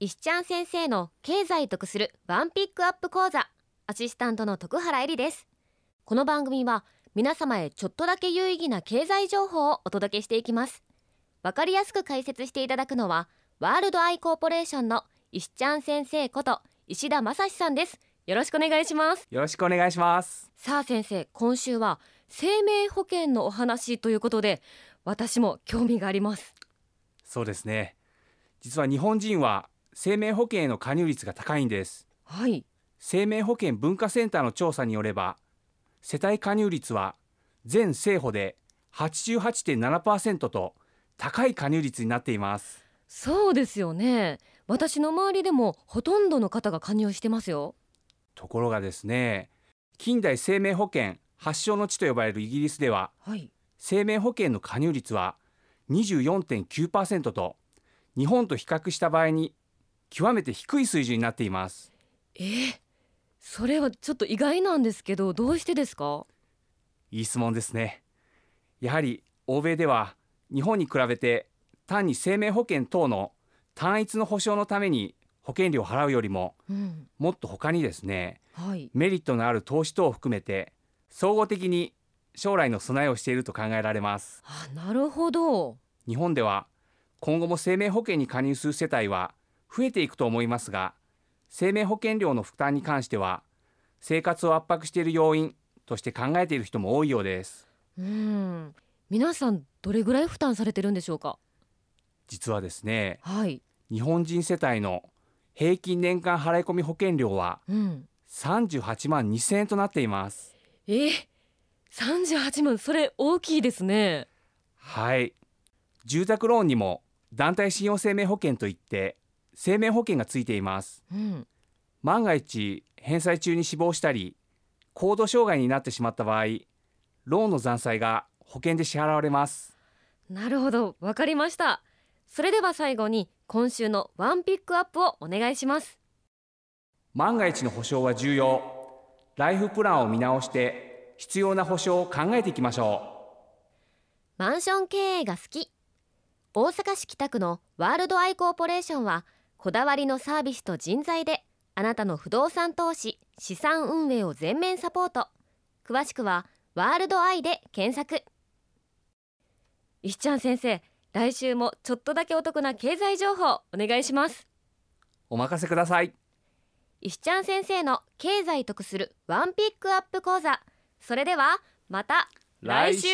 石ちゃん先生の経済得するワンピックアップ講座。アシスタントの徳原恵里です。この番組は皆様へちょっとだけ有意義な経済情報をお届けしていきます。わかりやすく解説していただくのはワールドアイコーポレーションの石ちゃん先生こと石田正史さんです。よろしくお願いします。よろしくお願いします。さあ先生今週は生命保険のお話ということで私も興味があります。そうですね。実は日本人は生命保険への加入率が高いんです。はい。生命保険文化センターの調査によれば世帯加入率は全生保で88.7%と高い加入率になっています。そうですよね。私の周りでもほとんどの方が加入してますよ。ところがですね近代生命保険発祥の地と呼ばれるイギリスでははい。生命保険の加入率は24.9%と日本と比較した場合に極めて低い水準になっています。えー、それはちょっと意外なんですけどどうしてですか？いい質問ですね。やはり欧米では日本に比べて単に生命保険等の単一の保障のために保険料を払うよりもうん。もっと他にですねはい。メリットのある投資等を含めて総合的に将来の備えをしていると考えられます。あなるほど。日本では今後も生命保険に加入する世帯は増えていくと思いますが生命保険料の負担に関しては生活を圧迫している要因として考えている人も多いようです。うん。皆さんどれぐらい負担されてるんでしょうか？実はですねはい。日本人世帯の平均年間払い込み保険料はうん。38万2000円となっています。えー、38万それ大きいですね。はい。住宅ローンにも団体信用生命保険といって生命保険がついています。うん。万が一返済中に死亡したり高度障害になってしまった場合ローンの残債が保険で支払われます。なるほど。わかりました。それでは最後に今週のワンピックアップをお願いします。万が一の保証は重要。ライフプランを見直して必要な保証を考えていきましょマンション経営が好き。大阪市北区のワールドアイコーポレーションはこだわりのサービスと人材であなたの不動産投資資産運営を全面サポート。詳しくはワールドアイで検索。石ちゃん先生来週もちょっとだけお得な経済情報お願いします。うお任せください。石ちゃん先生の経済得するワンピックアップ講座。それではまた来週